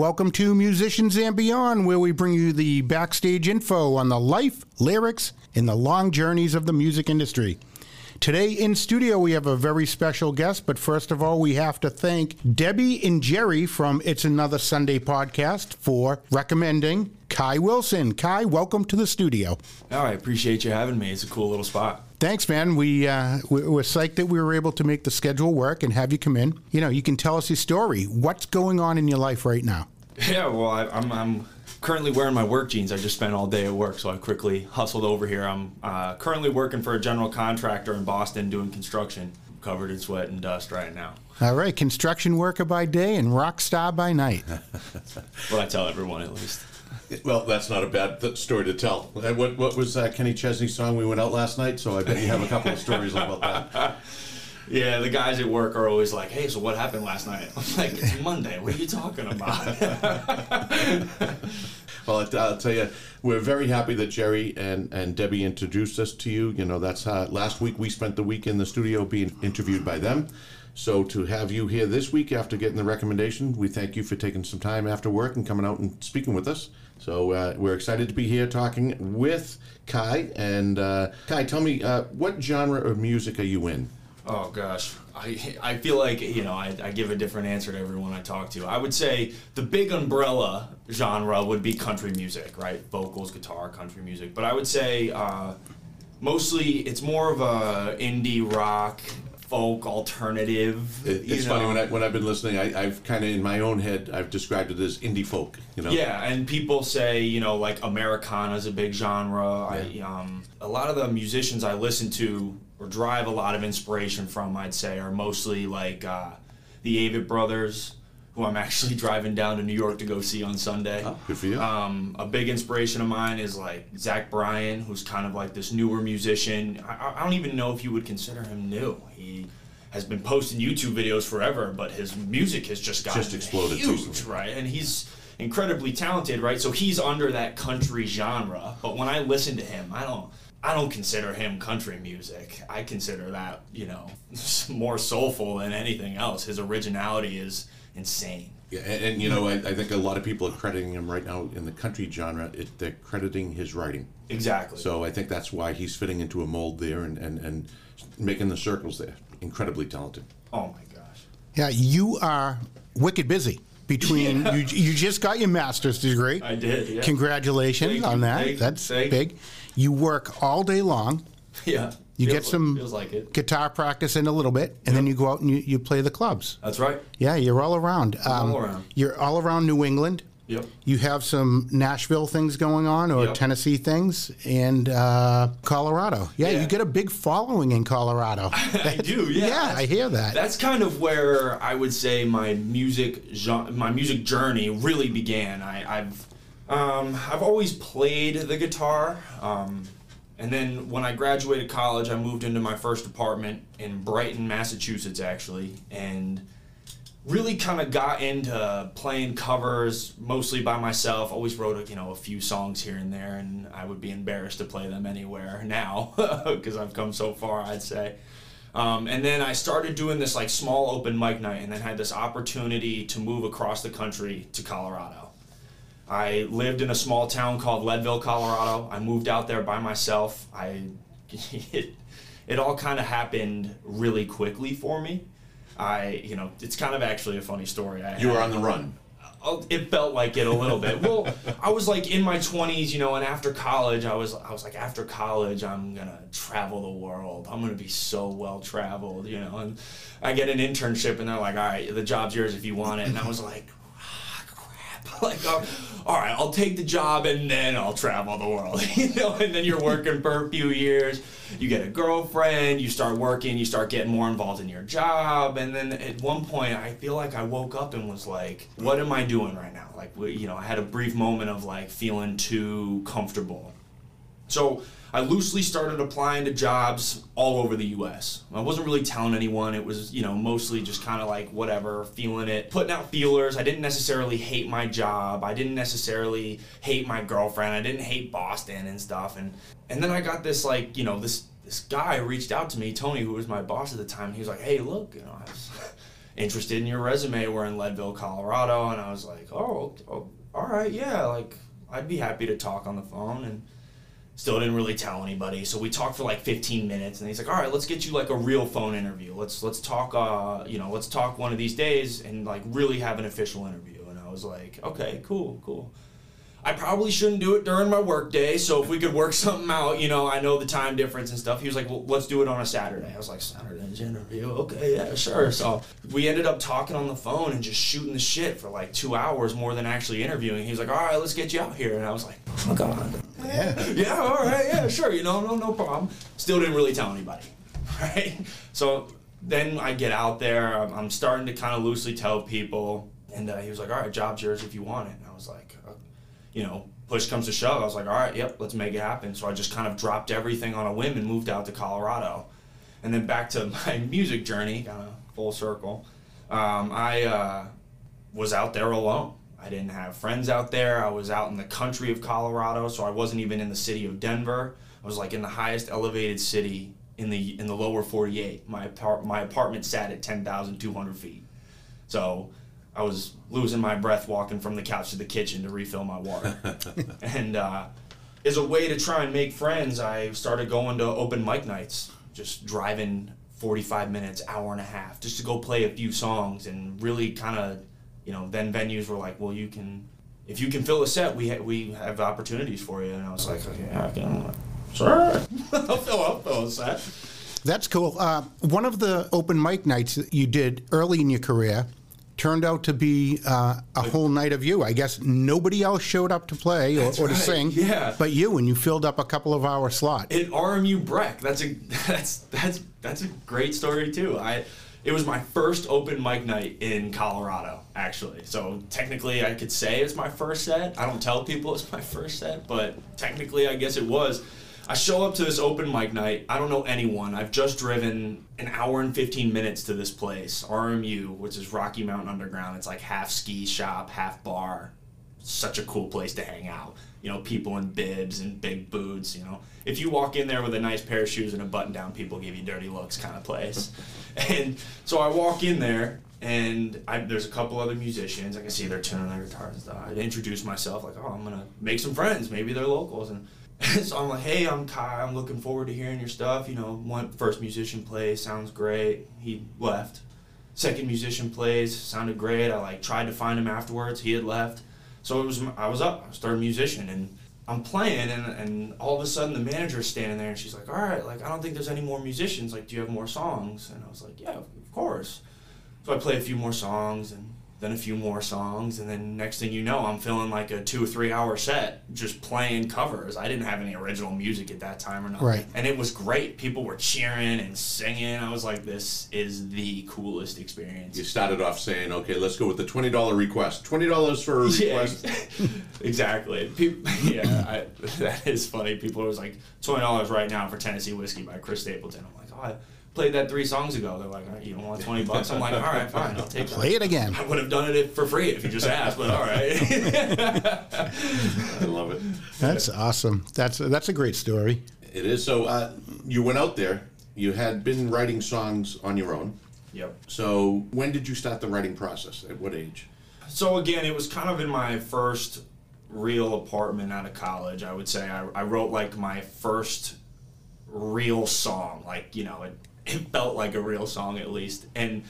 welcome to Musicians and Beyond, where we bring you the backstage info on the life, lyrics, and the long journeys of the music industry. Today in studio, we have a very special guest, but first of all, we have to thank Debbie and Jerry from It's Another Sunday podcast for recommending Kai Wilson. Kai, welcome to the studio. Oh, I appreciate you having me. It's a cool little spot. Thanks, man. We uh, we're psyched that we were able to make the schedule work and have you come in. You know, you can tell us your story. What's going on in your life right now? Yeah, well, I, I'm, I'm currently wearing my work jeans. I just spent all day at work, so I quickly hustled over here. I'm uh, currently working for a general contractor in Boston doing construction, covered in sweat and dust right now. All right, construction worker by day and rock star by night. What I tell everyone at least. Well, that's not a bad th- story to tell. Uh, What, what was uh, Kenny Chesney's song? We went out last night, so I bet you have a couple of stories about that. Yeah, the guys at work are always like, "Hey, so what happened last night?" I'm like, "It's Monday. What are you talking about?" Well, I- I'll tell you, we're very happy that Jerry and, and Debbie introduced us to you. You know, that's how last week we spent the week in the studio being interviewed by them. So to have you here this week after getting the recommendation, we thank you for taking some time after work and coming out and speaking with us. So uh, we're excited to be here talking with Kai. And uh, Kai, tell me, uh, what genre of music are you in? Oh gosh, I I feel like you know I, I give a different answer to everyone I talk to. I would say the big umbrella genre would be country music, right? Vocals, guitar, country music. But I would say uh, mostly it's more of a indie rock, folk, alternative. It- It's funny when I when I've been listening, I, I've kind of in my own head I've described it as indie folk. You know. Yeah, and people say you know like Americana is a big genre. I um, a lot of the musicians I listen to or drive a lot of inspiration from, I'd say, are mostly like uh, the Avett Brothers, who I'm actually driving down to New York to go see on Sunday. Oh, good for you. Um, a big inspiration of mine is like Zach Bryan, who's kind of like this newer musician. I- I, don't even know if you would consider him new. He has been posting YouTube videos forever, but his music has just gotten Just exploded huge, right? And he's incredibly talented, right? So he's under that country genre. But when I listen to him, I don't. I don't consider him country music. I consider that, you know, more soulful than anything else. His originality is insane. Yeah, and, and you know, I, I think a lot of people are crediting him right now in the country genre. It, they're crediting his writing. Exactly. So I think that's why he's fitting into a mold there and, and, and making the circles there. Incredibly talented. oh my gosh. Yeah, you are wicked busy. Between Yeah. you, you just got your master's degree. I did, yeah. Congratulations Thank on you, that. thank That's thank big. You work all day long. Yeah. You Feels get like- some like it. guitar practice in a little bit, and then you go out and you, you play the clubs. That's right. Yeah, you're all around. Um, all around. You're all around New England. Yep. You have some Nashville things going on, or Yep. Tennessee things, and uh, Colorado. Yeah, Yeah. you get a big following in Colorado. I do. Yeah. yeah, I hear that. That's kind of where I would say my music gen- my music journey really began. I, I've um, I've always played the guitar, um, and then when I graduated college, I moved into my first apartment in Brighton, Massachusetts, actually, and really kind of got into playing covers mostly by myself. Always wrote a, you know a few songs here and there, and I would be embarrassed to play them anywhere now because I've come so far. I'd say. Um, and then I started doing this like small open mic night, and then had this opportunity to move across the country to Colorado. I lived in a small town called Leadville, Colorado. I moved out there by myself. I it, it all kind of happened really quickly for me. I, you know, it's kind of actually a funny story. I You were on the run. Oh, it felt like it a little bit. Well, I was like in my 20s, you know, and after college, I was I was like after college, I'm going to travel the world. I'm going to be so well traveled, you know. And I get an internship and they're like, "All right, the job's yours if you want it." And I was like. Like, oh, all right, I'll take the job and then I'll travel the world, you know. And then you're working for a few years, you get a girlfriend, you start working, you start getting more involved in your job, and then at one point, I feel like I woke up and was like, "What am I doing right now?" Like, you know, I had a brief moment of like feeling too comfortable. So I loosely started applying to jobs all over the U.S. I wasn't really telling anyone. It was, you know, mostly just kind of like whatever, feeling it, putting out feelers. I didn't necessarily hate my job. I didn't necessarily hate my girlfriend. I didn't hate Boston and stuff. And and then I got this like, you know, this this guy reached out to me, Tony, who was my boss at the time. He was like, "Hey, look, you know, I was, interested in your resume. We're in Leadville, Colorado, and I was like, oh, oh all right, yeah, like I'd be happy to talk on the phone and still didn't really tell anybody. So we talked for like 15 minutes and he's like all right let's get you like a real phone interview. Let's let's talk uh you know let's talk one of these days and like really have an official interview. And i was like okay cool cool I probably shouldn't do it during my work day. So if we could work something out, you know, I know the time difference and stuff. He was like, well, let's do it on a Saturday. I was like, Saturday's interview? Okay, yeah, sure. So we ended up talking on the phone and just shooting the shit for like two hours more than actually interviewing. He was like, all right, let's get you out here. And I was like, oh my God. Yeah. yeah, all right, yeah, sure. You know, no, no problem. Still didn't really tell anybody. Right. So then I get out there. I'm, I'm starting to kind of loosely tell people. And uh, he was like, all right, job's yours if you want it. And I was like, you know, push comes to shove, I was like, all right, yep, let's make it happen. So I just kind of dropped everything on a whim and moved out to Colorado. And then back to my music journey, kind of full circle. Um, I uh, was out there alone. I didn't have friends out there. I was out in the country of Colorado, so I wasn't even in the city of Denver. I was like in the highest elevated city in the in the lower 48. My apart- my apartment sat at 10,200 feet. So I was losing my breath walking from the couch to the kitchen to refill my water. and uh, as a way to try and make friends, I started going to open mic nights, just driving 45 minutes, hour and a half, just to go play a few songs and really kind of, you know, then venues were like, well, you can, if you can fill a set, we, ha- we have opportunities for you. And I was like, okay, I can, sure, I'll fill, I'll fill a set. That's cool. Uh, one of the open mic nights that you did early in your career turned out to be uh, a whole night of you. I guess nobody else showed up to play or, or to right, sing, yeah. but you, and you filled up a couple of hour slot. in RMU Breck. That's a that's that's that's a great story too. I it was my first open mic night in Colorado actually. So technically I could say it's my first set. I don't tell people it's my first set, but technically I guess it was. I show up to this open mic night. I don't know anyone. I've just driven an hour and 15 minutes to this place, RMU, which is Rocky Mountain Underground. It's like half ski shop, half bar. Such a cool place to hang out. You know, people in bibs and big boots. You know, if you walk in there with a nice pair of shoes and a button down, people give you dirty looks kind of place. and so I walk in there and I, there's a couple other musicians. I can see they're tuning their guitars and stuff. I introduce myself like, oh, I'm gonna make some friends. Maybe they're locals, and so I'm like, hey, I'm Kai. I'm looking forward to hearing your stuff. You know, one first musician plays, sounds great. He left. Second musician plays, sounded great. I like tried to find him afterwards. He had left. So it was I was up. I was third musician, and I'm playing, and, and all of a sudden the manager's standing there, and she's like, all right, like I don't think there's any more musicians. Like, do you have more songs? And I was like, yeah, of course. So I play a few more songs, and then a few more songs, and then next thing you know, I'm feeling like a two or three hour set just playing covers. I didn't have any original music at that time or nothing. Right. And it was great. People were cheering and singing. I was like, this is the coolest experience. You started off saying, okay, let's go with the twenty dollar request. Twenty dollars for a Yeah, request. exactly. People, yeah, I, that is funny. People was like twenty dollars right now for Tennessee whiskey by Chris Stapleton. I'm like, oh, I played that three songs ago. They're like, all right, you don't want twenty bucks? I'm like, all right, fine, I'll take that. Play it again. I would have done it for free if you just asked, but all right. I love it. That's awesome. That's that's a great story. It is. So uh, you went out there. You had been writing songs on your own. yep. So when did you start the writing process? At what age? So again, it was kind of in my first real apartment out of college. I would say I, I wrote like my first real song. Like you know, it, it felt like a real song at least, and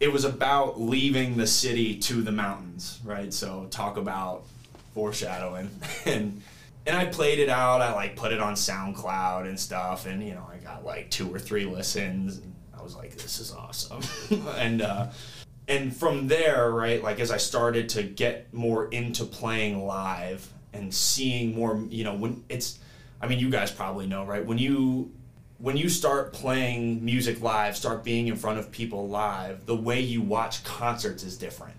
it was about leaving the city to the mountains. Right. So talk about foreshadowing and. And I played it out. I like put it on SoundCloud and stuff, and you know I got like two or three listens. And I was like, "This is awesome," and uh, and from there, right, like as I started to get more into playing live and seeing more, you know, when it's, I mean, you guys probably know, right? When you when you start playing music live, start being in front of people live, the way you watch concerts is different.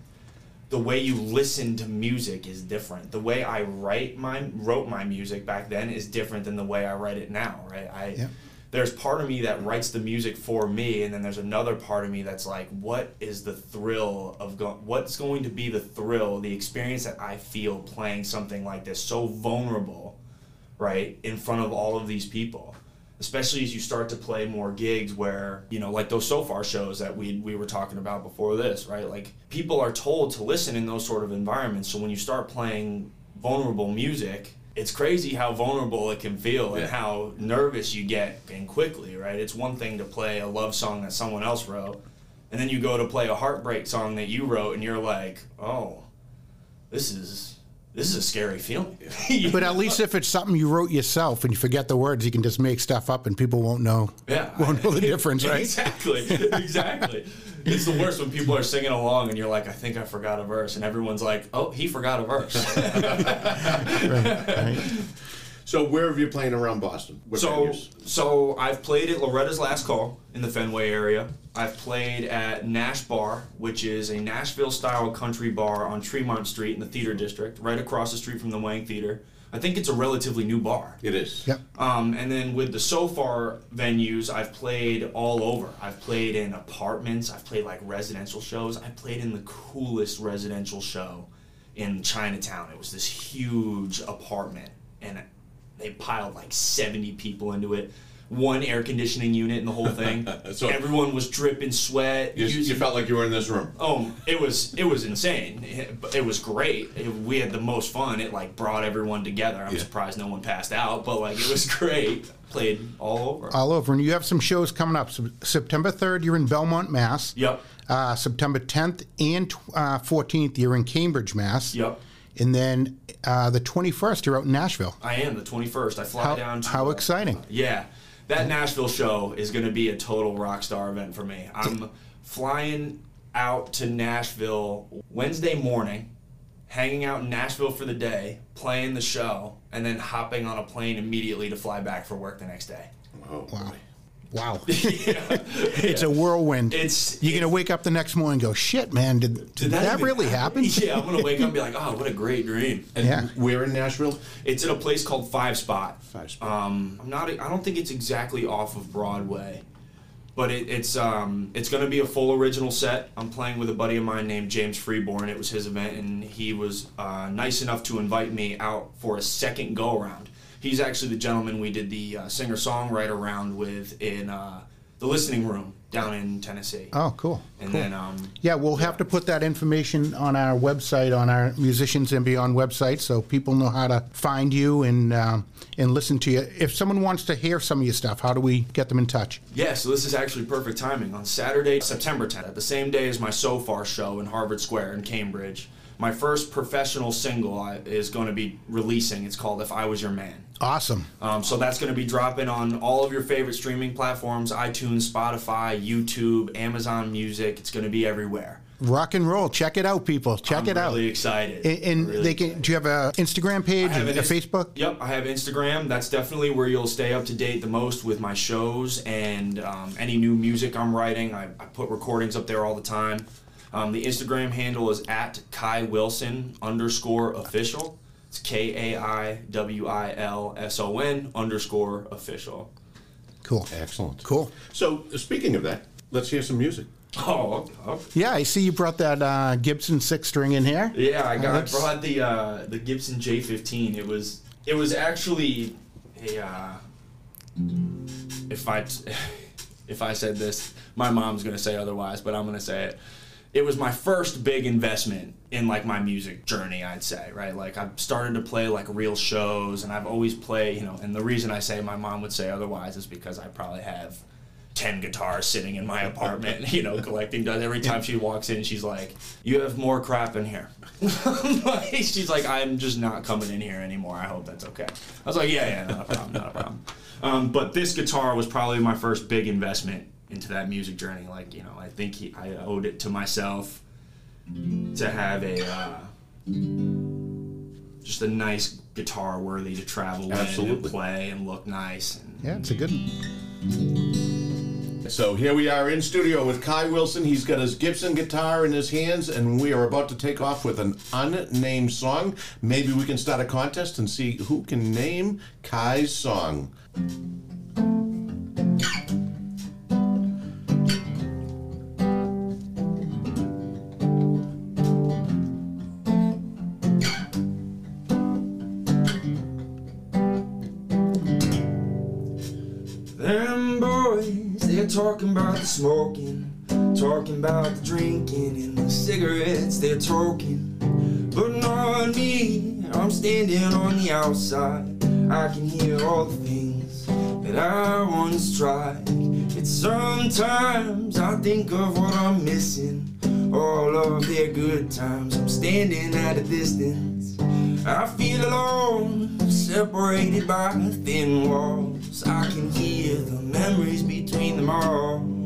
The way you listen to music is different. The way I write my wrote my music back then is different than the way I write it now, right? I Yeah. there's part of me that writes the music for me and then there's another part of me that's like what is the thrill of go- what's going to be the thrill the experience that i feel playing something like this so vulnerable right in front of all of these people especially as you start to play more gigs where you know like those Sofar shows that we we were talking about before this right? Like people are told to listen in those sort of environments. So when you start playing vulnerable music it's crazy how vulnerable it can feel and how nervous you get and quickly right? It's one thing to play a love song that someone else wrote and then you go to play a heartbreak song that you wrote and you're like oh this is this is a scary feeling But at least if it's something you wrote yourself and you forget the words, you can just make stuff up and people won't know. Yeah. Won't know the difference, right? Exactly. Exactly. it's the worst when people are singing along and you're like, I think I forgot a verse, and everyone's like, Oh, he forgot a verse. So where have you playing around Boston? What so, venues? so I've played at Loretta's Last Call in the Fenway area. I've played at Nash Bar, which is a Nashville style country bar on Tremont Street in the theater district, right across the street from the Wang Theater. I think it's a relatively new bar. It is. Yep. Um, and then with the Sofar venues, I've played all over. I've played in apartments. I've played like residential shows. I played in the coolest residential show in Chinatown. It was this huge apartment, and they piled like seventy people into it. One air conditioning unit in the whole thing. So- Everyone was dripping sweat. You, you felt like you were in this room. Oh, it was it was insane. It, it was great. It- we had the most fun. It like brought everyone together. I'm Yeah. surprised no one passed out, but like it was great. Played all over. All over. And you have some shows coming up. So September 3rd, you're in Belmont, Mass. Yep. Uh, September 10th and uh, 14th, you're in Cambridge, Mass. Yep. And then uh, the 21st, you're out in Nashville. I am the 21st. I fly How, down to how uh, exciting. Yeah. That Nashville show is going to be a total rock star event for me. I'm flying out to Nashville Wednesday morning, hanging out in Nashville for the day, playing the show, and then hopping on a plane immediately to fly back for work the next day. Oh, Wow. Wow. yeah. It's a whirlwind. It's You're going to wake up the next morning and go, shit, man, did, did, that, even really happen? Yeah, I'm gonna wake up and be like, oh, what a great dream. And Yeah. where in Nashville? It's at a place called Five Spot. Five Spot. Um, I'm not. I don't think it's exactly off of Broadway, but it, it's um, it's going to be a full original set. I'm playing with a buddy of mine named James Freeborn. It was his event, and he was uh, nice enough to invite me out for a second go around. He's actually the gentleman we did the uh, singer songwriter round with in uh, the listening room down in Tennessee. Oh, cool. and cool. then um, Yeah, we'll have to put that information on our website, on our Musicians and Beyond website, so people know how to find you and um, and listen to you. If someone wants to hear some of your stuff, how do we get them in touch? Yeah, so this is actually perfect timing. On Saturday, September 10th, the same day as my Sofar show in Harvard Square in Cambridge, my first professional single is going to be releasing. It's called If I Was Your Man. Awesome. Um, so that's going to be dropping on all of your favorite streaming platforms iTunes, Spotify, YouTube, Amazon Music. It's going to be everywhere. Rock and roll. Check it out, people. Check I'm it out. really excited. And, and Really they can. excited. Do you have an Instagram page I have and an a Facebook? Yep, I have Instagram. That's definitely where you'll stay up to date the most with my shows and um, any new music I'm writing. I, I put recordings up there all the time. Um, the Instagram handle is at Kai Wilson underscore official. It's K A I W I L S O N underscore official. Cool. Excellent. Cool. So, speaking of that, let's hear some music. Oh, oh. Yeah, I see you brought that uh, Gibson six string in here. Yeah, I got I brought the uh, the Gibson J15. It was it was actually a uh, if I if I said this, my mom's gonna say otherwise, but I'm gonna say it. It was my first big investment in like my music journey, I'd say, right? Like I've started to play like real shows, and I've always played, you know. And the reason I say my mom would say otherwise is because I probably have 10 guitars sitting in my apartment, you know, collecting dust. Every time she walks in, she's like, You have more crap in here. She's like, I'm just not coming in here anymore. I hope that's okay. I was like, Yeah, yeah, not a problem, not a problem. Um, but this guitar was probably my first big investment into that music journey. Like, you know, I think he, I owed it to myself to have a. Uh, just a nice guitar worthy to travel with Absolutely. and play and look nice. And, Yeah, it's a good. One. So here we are in studio with Kai Wilson. He's got his Gibson guitar in his hands, and we are about to take off with an unnamed song. Maybe we can start a contest and see who can name Kai's song. Smoking, talking about the drinking and the cigarettes they're talking. But not me, I'm standing on the outside. I can hear all the things that I once tried. It's sometimes I think of what I'm missing. All of their good times, I'm standing at a distance. I feel alone, separated by thin walls. I can hear the memories between them all.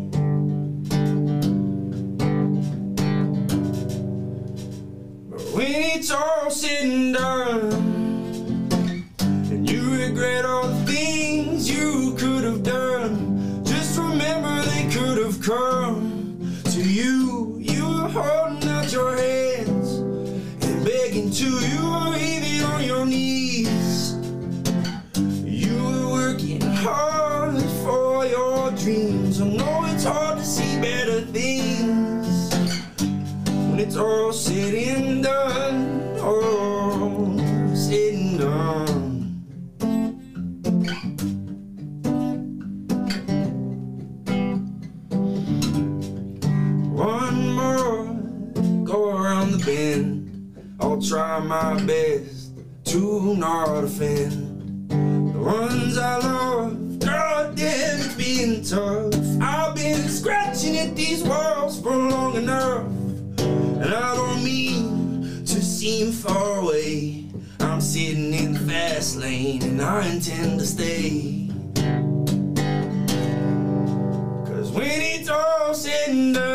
It's all done, try my best to not offend the ones I love. God it's been tough. I've been scratching at these walls for long enough, and I don't mean to seem far away. I'm sitting in the fast lane, and I intend to stay. Cause when it's all said and done,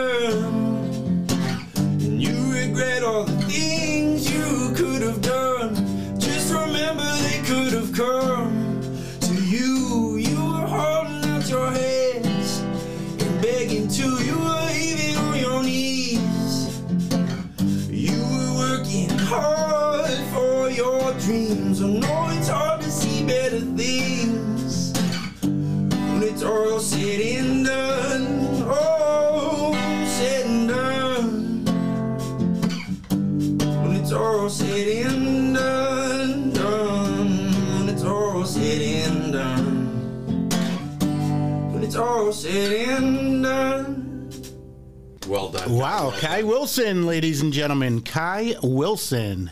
Wow, Kai Wilson, ladies and gentlemen. Kai Wilson.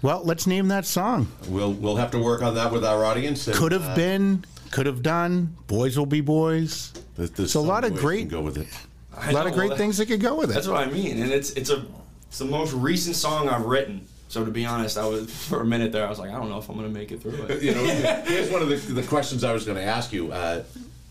Well, let's name that song. We'll we'll have to work on that with our audience. and, Could have uh, been, could have done. Boys will be boys. there's- there's It's a lot of great- go with it. I A lot of great well, things that could go with it. That's what I mean, and it's it's a it's the most recent song I've written. So to be honest, I was for a minute there. I was like, I don't know if I'm gonna make it through it. You know, here's one of the, the questions I was going to ask you. Uh,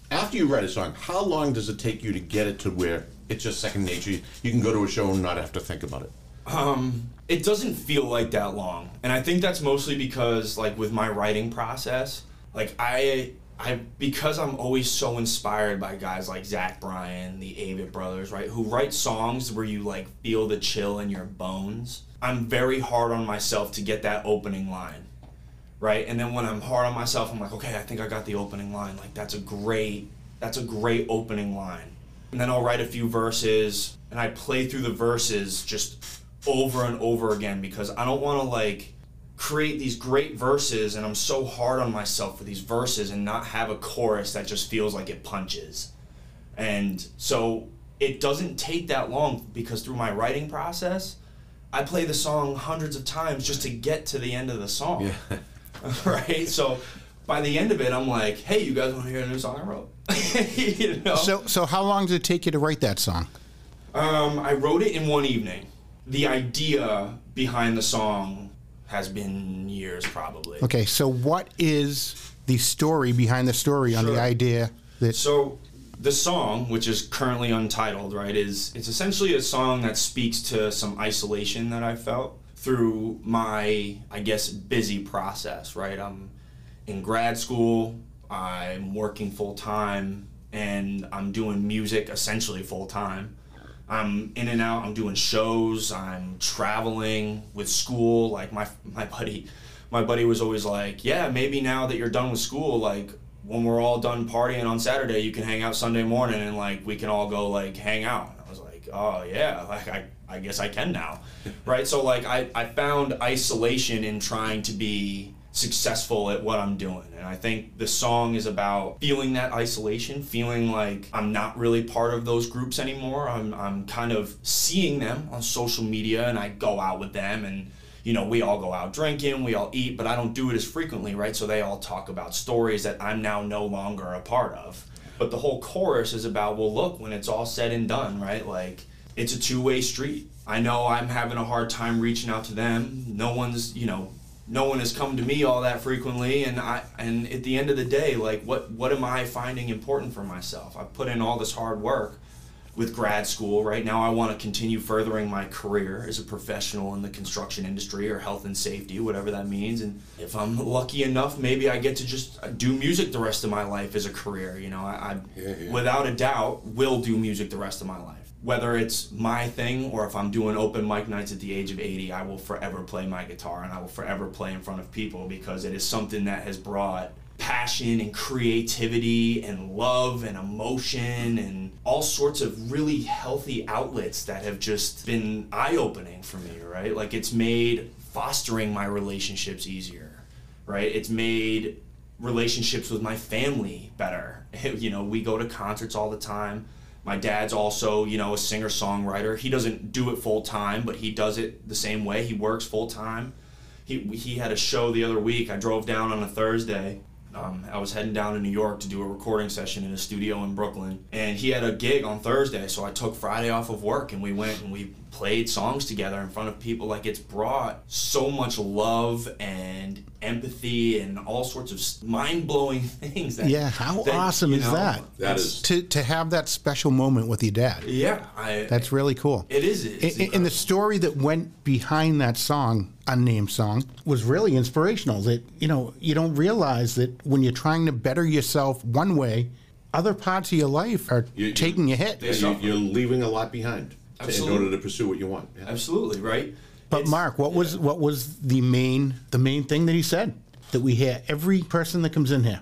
after you write a song, how long does it take you to get it to where it's just second nature? You can go to a show and not have to think about it. Um, it doesn't feel like that long, and I think that's mostly because, like, with my writing process, like I, I because I'm always so inspired by guys like Zach Bryan, the Avett Brothers, right, who write songs where you like feel the chill in your bones. I'm very hard on myself to get that opening line, right, and then when I'm hard on myself, I'm like, okay, I think I got the opening line. Like that's a great, that's a great opening line and then I'll write a few verses and I play through the verses just over and over again because I don't want to like create these great verses and I'm so hard on myself for these verses and not have a chorus that just feels like it punches. And so it doesn't take that long because through my writing process, I play the song hundreds of times just to get to the end of the song. right? So by the end of it, I'm like, hey, you guys want to hear a new song I wrote? you know? So, so how long did it take you to write that song? Um, I wrote it in one evening. The idea behind the song has been years, probably. Okay, so what is the story behind the story on the idea that? So, the song, which is currently untitled, right, is it's essentially a song that speaks to some isolation that I felt through my, I guess, busy process, right? I'm in grad school, I'm working full time, and I'm doing music essentially full time. I'm in and out. I'm doing shows. I'm traveling with school. Like my my buddy, my buddy was always like, "Yeah, maybe now that you're done with school, like when we're all done partying on Saturday, you can hang out Sunday morning and like we can all go like hang out." And I was like, "Oh yeah, like I I guess I can now." right? So like I I found isolation in trying to be successful at what I'm doing. And I think the song is about feeling that isolation, feeling like I'm not really part of those groups anymore. I'm, I'm kind of seeing them on social media and I go out with them and you know, we all go out drinking, we all eat, but I don't do it as frequently, right? So they all talk about stories that I'm now no longer a part of. But the whole chorus is about, well, look, when it's all said and done, right? Like, it's a two way street. I know I'm having a hard time reaching out to them. No one's, you know, no one has come to me all that frequently and I and at the end of the day like what what am I finding important for myself? I've put in all this hard work with grad school. Right now I want to continue furthering my career as a professional in the construction industry or health and safety, whatever that means. And if I'm lucky enough, maybe I get to just uh, do music the rest of my life as a career. You know, I, I Yeah, yeah. without a doubt will do music the rest of my life. Whether it's my thing or if I'm doing open mic nights at the age of 80, I will forever play my guitar and I will forever play in front of people because it is something that has brought passion and creativity and love and emotion and all sorts of really healthy outlets that have just been eye opening for me, right? Like it's made fostering my relationships easier, right? It's made relationships with my family better. You know, we go to concerts all the time. My dad's also, you know, a singer songwriter. He doesn't do it full time, but he does it the same way. He works full time. He, he had a show the other week. I drove down on a Thursday. Um, I was heading down to New York to do a recording session in a studio in Brooklyn. And he had a gig on Thursday, so I took Friday off of work and we went and we played songs together in front of people. Like it's brought so much love and empathy and all sorts of mind blowing things. That, Yeah, how that, awesome is know, that? That it's- is- To to have that special moment with your dad. Yeah, I, That's really cool. it is. It's And- and the story that went behind that song, unnamed song, was really inspirational. That you know, you don't realize that when you're trying to better yourself one way, other parts of your life are You- you- taking a hit. You, you're leaving a lot behind to- in order to pursue what you want. Yeah. Absolutely right. But It's- Mark, what was what was the main the main thing that he said that we hear every person that comes in here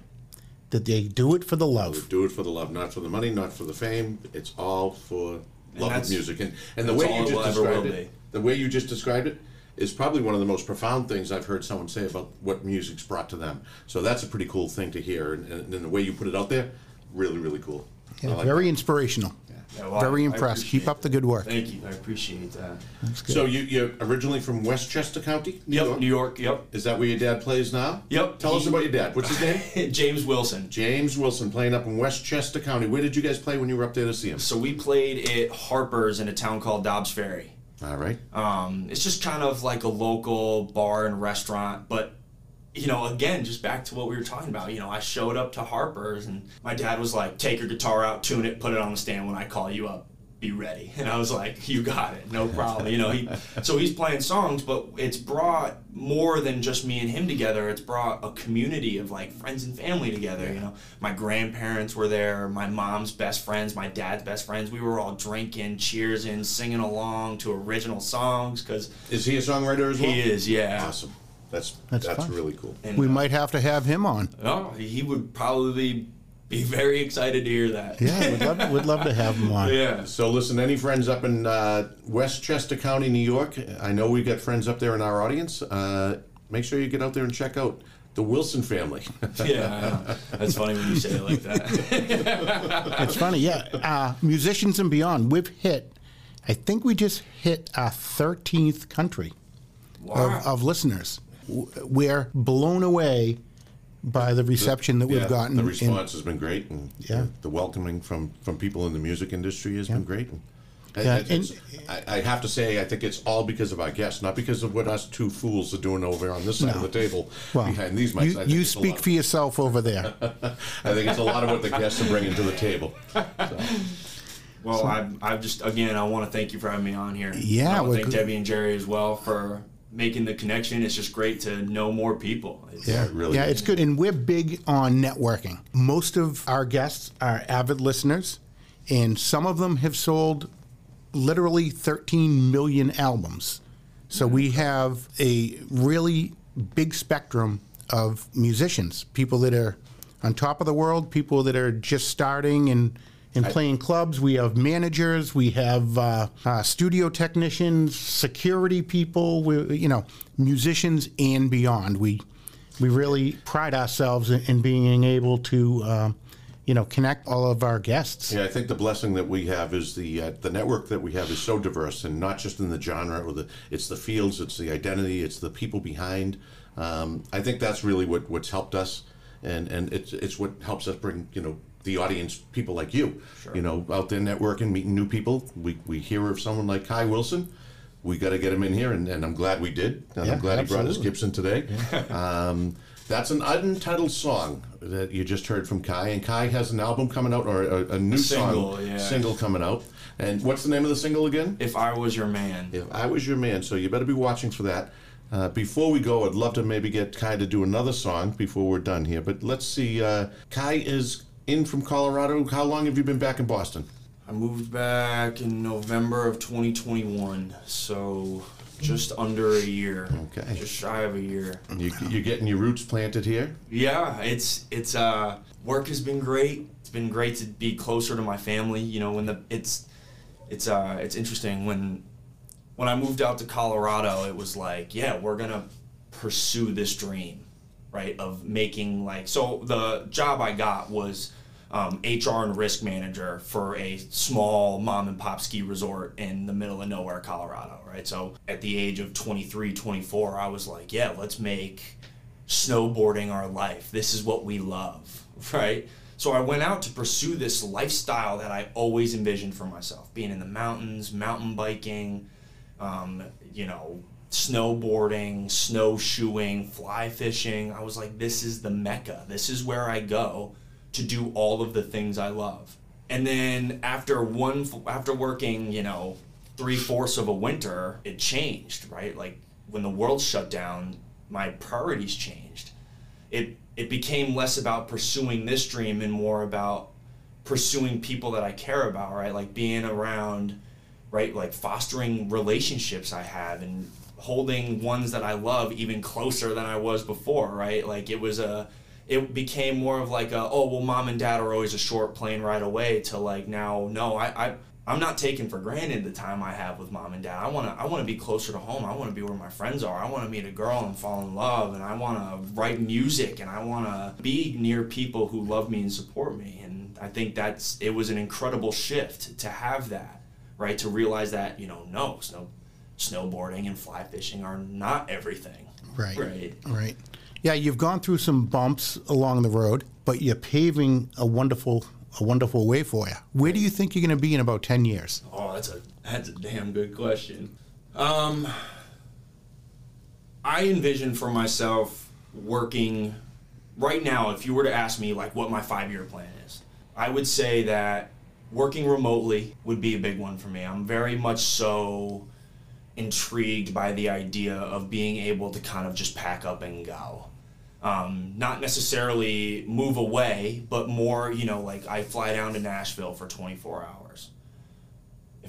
that they do it for the love. Do it for the love, not for the money, not for the fame. It's all for love of music. And and the way you just will ever will described it, the way you just described it, is probably one of the most profound things I've heard someone say about what music's brought to them. So that's a pretty cool thing to hear. And, and, and the way you put it out there, really, really cool. Yeah, like very inspirational. Yeah, well, very I- I impressed. Keep up the good work. Thank you. I appreciate that. that. So you, you're originally from Westchester County, New Yep, York? New York. Yep. Is that where your dad plays now? Yep. Tell us He- about your dad. What's his name? James Wilson. James Wilson, playing up in Westchester County. Where did you guys play when you were up there to see him? So we played at Harper's in a town called Dobbs Ferry. All right. Um, it's just kind of like a local bar and restaurant, but you know, again, just back to what we were talking about. You know, I showed up to Harper's and my dad was like, "Take your guitar out, tune it, put it on the stand when I call you up." Be ready, and I was like, "You got it, no problem." You know, he so he's playing songs, but it's brought more than just me and him together. It's brought a community of like friends and family together. You know, my grandparents were there, my mom's best friends, my dad's best friends. We were all drinking, cheersing, singing along to original songs because Is he a songwriter as well? he is, yeah. Awesome. That's That's that's, fun. really cool. And, We uh, might have to have him on. Oh, he would probably be very excited to hear that. Yeah, we'd love, we'd love to have him on. Yeah. So listen, any friends up in uh, Westchester County, New York? I know we've got friends up there in our audience. Uh, make sure you get out there and check out the Wilson family. Yeah, I know. that's funny when you say it like that. It's funny, yeah. Uh, musicians and beyond, we've hit. I think we just hit our thirteenth country Wow. of, of listeners. W- We're blown away by the reception that we've Yeah, gotten. The in- response has been great, and Yeah. the welcoming from from people in the music industry has been great. And, Yeah, I- it's- I, I have to say, I think it's all because of our guests, not because of what us two fools are doing over on this side of the table well, behind these mics. You, you speak for yourself over there. I think it's a lot of what the guests are bringing to the table. Well, I, I just again, I want to thank you for having me on here. Yeah, I want to thank gl- Debbie and Jerry as well for making the connection. It's just great to know more people. It's- Yeah, really. Yeah, is. it's good. And we're big on networking. Most of our guests are avid listeners, and some of them have sold literally 13 million albums. So we have a really big spectrum of musicians, people that are on top of the world, people that are just starting and, and playing clubs. We have managers, we have uh, uh, studio technicians, security people, we, you know, musicians and beyond. We We really pride ourselves in, in being able to, um, you know, connect all of our guests. Yeah, I think the blessing that we have is the uh, the network that we have is so diverse, and not just in the genre or the it's the fields, it's the identity, it's the people behind. Um, I think that's really what, what's helped us, and and it's it's what helps us bring you know the audience, people like you, you know, out there networking, meeting new people. We we hear of someone like Kai Wilson. We got to get him in here, and, and I'm glad we did. And Yeah, I'm glad he brought us. Gibson today. Um, that's an untitled song that you just heard from Kai, and Kai has an album coming out or a, a new single, song yeah. single coming out. And what's the name of the single again? If I was your man. If I Was Your Man. So you better be watching for that. Uh, before we go, I'd love to maybe get Kai to do another song before we're done here. But let's see. Uh, Kai is in from Colorado. How long have you been back in Boston? I moved back in November of 2021, so just under a year. Okay. Just shy of a year. You, you're getting your roots planted here. Yeah, it's it's uh work has been great. It's been great to be closer to my family. You know, when the it's it's uh it's interesting when when I moved out to Colorado, it was like, yeah, we're gonna pursue this dream, right? Of making like so the job I got was um, HR and risk manager for a small mom and pop ski resort in the middle of nowhere, Colorado, right? So at the age of 23, 24, I was like, yeah, let's make snowboarding our life. This is what we love, right? So I went out to pursue this lifestyle that I always envisioned for myself being in the mountains, mountain biking, um, you know, snowboarding, snowshoeing, fly fishing. I was like, this is the mecca. This is where I go to do all of the things I love. And then after one, after working, you know, three fourths of a winter, it changed, right? Like when the world shut down, my priorities changed. It it became less about pursuing this dream and more about pursuing people that I care about, right? Like being around, right? Like fostering relationships I have and holding ones that I love even closer than I was before, right? Like it was a it became more of like a oh well mom and dad are always a short plane right away to like now no I, I I'm not taking for granted the time I have with mom and dad. I wanna I wanna be closer to home. I wanna be where my friends are. I wanna meet a girl and fall in love and I wanna write music and I wanna be near people who love me and support me. And I think that's it was an incredible shift to have that, right? To realize that, you know, no, snow snowboarding and fly fishing are not everything. Right. Right. Right. Yeah, you've gone through some bumps along the road, but you're paving a wonderful a wonderful way for you. Where do you think you're going to be in about 10 years? Oh, that's a that's a damn good question. Um, I envision for myself working right now. If you were to ask me like what my five year plan is, I would say that working remotely would be a big one for me. I'm very much so intrigued by the idea of being able to kind of just pack up and go. Um, not necessarily move away, but more, you know, like I fly down to Nashville for 24 hours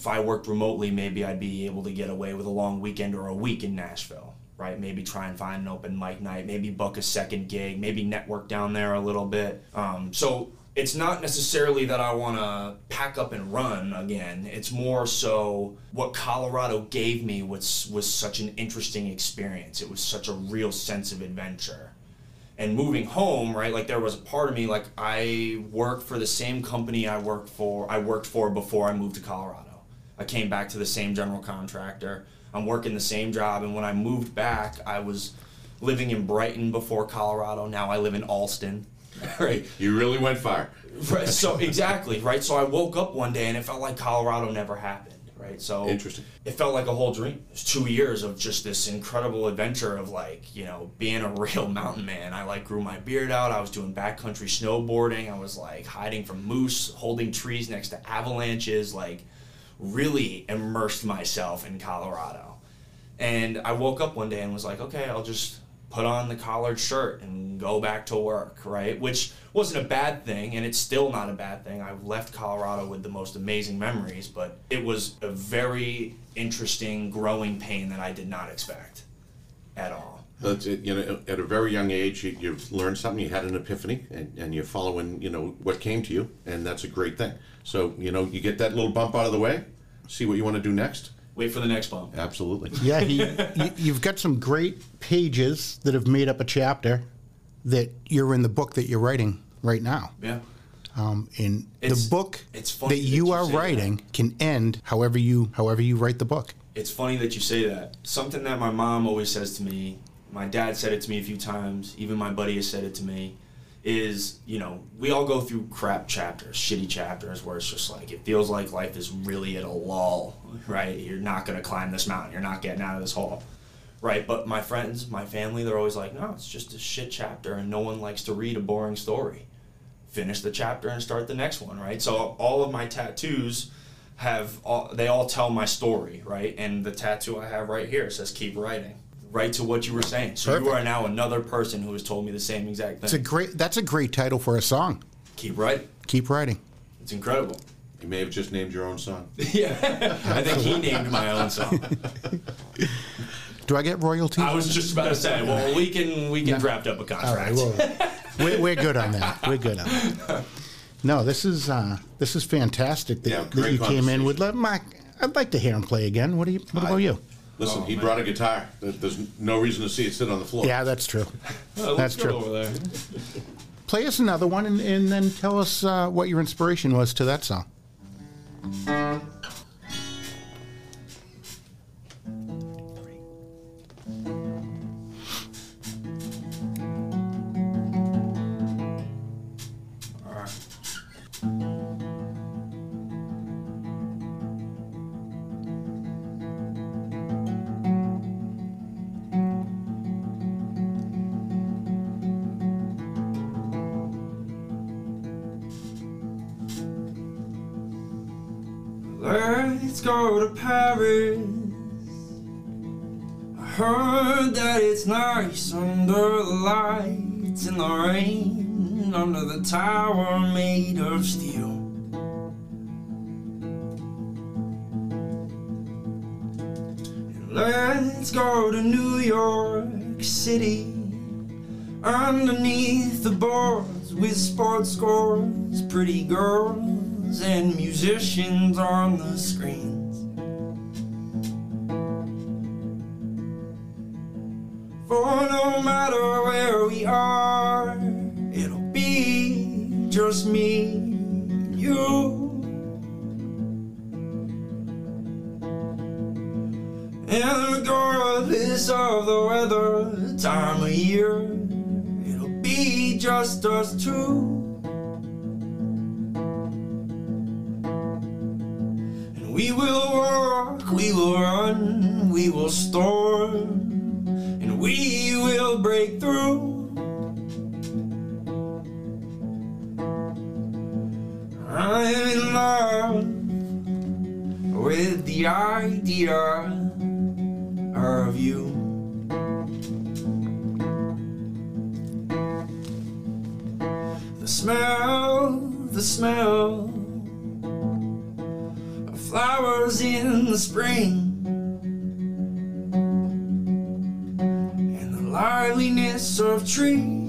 if I worked remotely, maybe I'd be able to get away with a long weekend or a week in Nashville, right? Maybe try and find an open mic night, maybe book a second gig, maybe network down there a little bit. Um, so it's not necessarily that I want to pack up and run again. It's more so what Colorado gave me was was such an interesting experience. It was such a real sense of adventure and moving home right like there was a part of me like i worked for the same company i worked for i worked for before i moved to colorado. I came back to the same general contractor. I'm working the same job and when i moved back i was living in brighton before colorado. Now i live in allston. Right. You really went far. Right, so exactly right? So i woke up one day and it felt like colorado never happened right? So Interesting. it felt like a whole dream. It was two years of just this incredible adventure of like you know being a real mountain man. I like grew my beard out. I was doing backcountry snowboarding. I was like hiding from moose holding trees next to avalanches like really immersed myself in colorado. And I woke up one day and was like, okay, I'll just put on the collared shirt and go back to work, right? Which wasn't a bad thing, and it's still not a bad thing. I've left Colorado with the most amazing memories, but it was a very interesting growing pain that I did not expect at all. It. You know, at a very young age, you, you've learned something. You had an epiphany, and, and you're following, you know, what came to you, and that's a great thing. So, you know, you get that little bump out of the way. See what you want to do next. Wait for the next bump. Absolutely. Yeah, he, you, you've got some great pages that have made up a chapter that you're in the book that you're writing right now. Yeah. Um, and It's- the book it's funny that that you you are say that. writing can end however you however you write the book. It's funny that you say that. Something that my mom always says to me, my dad said it to me a few times, even my buddy has said it to me, is, you know, we all go through crap chapters, shitty chapters where it's just like, it feels like life is really at a lull, right? You're not going to climb this mountain. You're not getting out of this hole, right? But my friends, my family, they're always like, no, it's just a shit chapter and no one likes to read a boring story. Finish the chapter and start the next one, right? So all of my tattoos have all they all tell my story, right? And the tattoo I have right here says keep writing. Right to what you were saying. So Perfect. you are now another person who has told me the same exact thing. It's a great that's a great title for a song. keep writing. Keep writing. It's incredible. You may have just named your own song. yeah. I think he named my own song. Do I get royalties? I was just about to say, well, we can we can draft up a All right, contract. well, we're, we're good on that. We're good on that. No, this is uh, this is fantastic that, Yeah, that you came in with. conversation. Mark, I'd like to hear him play again. What do you? What about you? Listen, Oh, he man. brought a guitar. There- There's no reason to see it sit on the floor. Yeah, that's true. That's true. Over there. Play us another one, and, and then tell us uh, what your inspiration was to that song. Matter where we are, it'll be just me and you. And regardless of the weather, time of year, it'll be just us two. And we will walk, we will run, we will storm, the idea of you. The smell, the smell of flowers in the spring. And the liveliness of trees.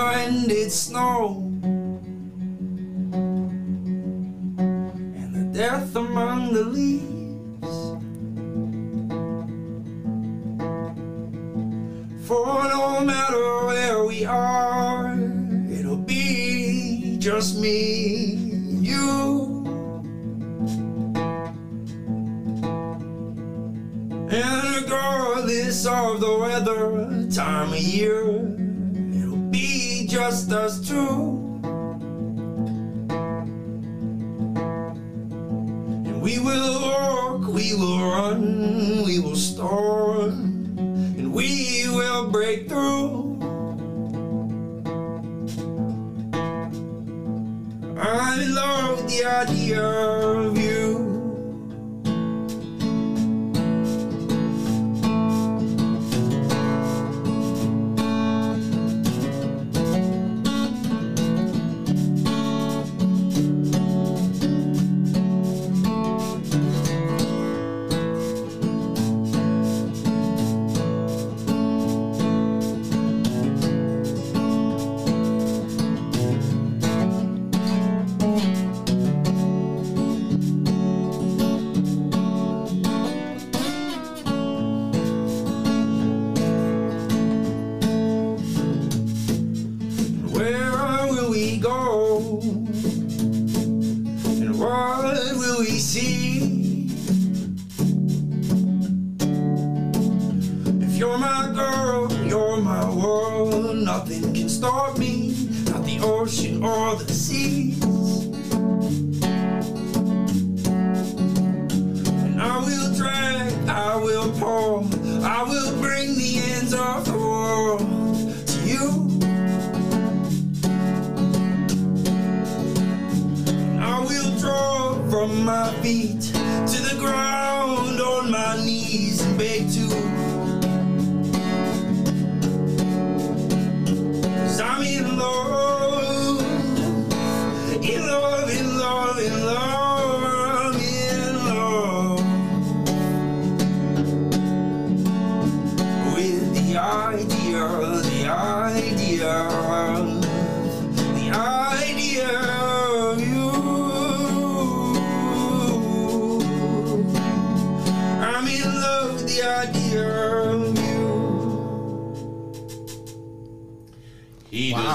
And its snow. And the death among the leaves. For no matter where we are, it'll be just me and you. And regardless of the weather, time of year, just us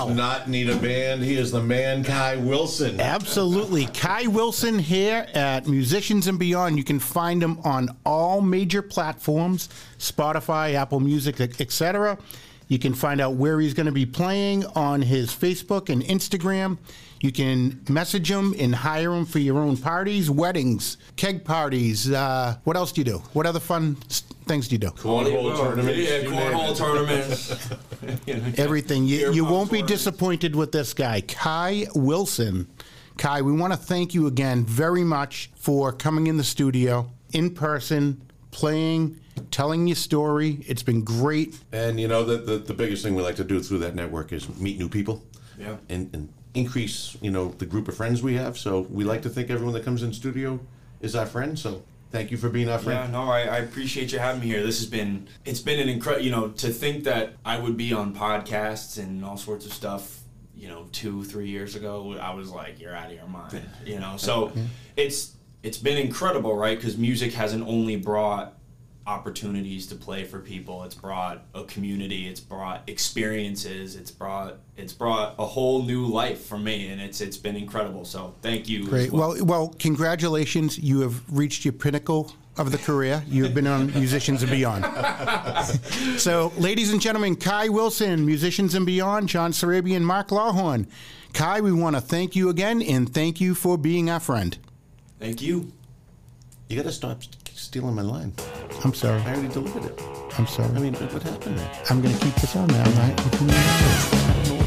Wow. does not need a band. He is the man, Kai Wilson. Absolutely. Kai Wilson here at Musicians and Beyond. You can find him on all major platforms Spotify, Apple Music, etc. You can find out where he's going to be playing on his Facebook and Instagram. You can message him and hire him for your own parties, weddings, keg parties. Uh, what else do you do? What other fun things do you do? Cornhole tournaments. Yeah, you name cornhole it. tournaments. You know, Everything. You, you won't be tournaments. disappointed with this guy, Kai Wilson. Kai, we want to thank you again very much for coming in the studio in person, playing, telling your story. It's been great. And you know, the, the, the biggest thing we like to do through that network is meet new people. Yeah. And, and increase, you know, the group of friends we have. So we like to think everyone that comes in studio is our friend. So thank you for being our friend. Yeah, no, I, I appreciate you having me here. This has been it's been an incredible. You know, to think that I would be on podcasts and all sorts of stuff. You know, two three years ago, I was like, "You're out of your mind." You know, so it's it's been incredible, right? Because music hasn't only brought opportunities to play for people. It's brought a community. It's brought experiences. It's brought it's brought a whole new life for me, and it's it's been incredible. So thank you. as Great. Well, well, congratulations. You have reached your pinnacle of the career. You have been on Musicians and Beyond. so, ladies and gentlemen, Kai Wilson, Musicians and Beyond, John Sarabian, Mark Lawhorn. Kai, we want to thank you again and thank you for being our friend. thank you. You got to stop stealing my line. I'm sorry. I already delivered it. I'm sorry. I mean, what happened there? I'm going to keep this on now, right? I don't know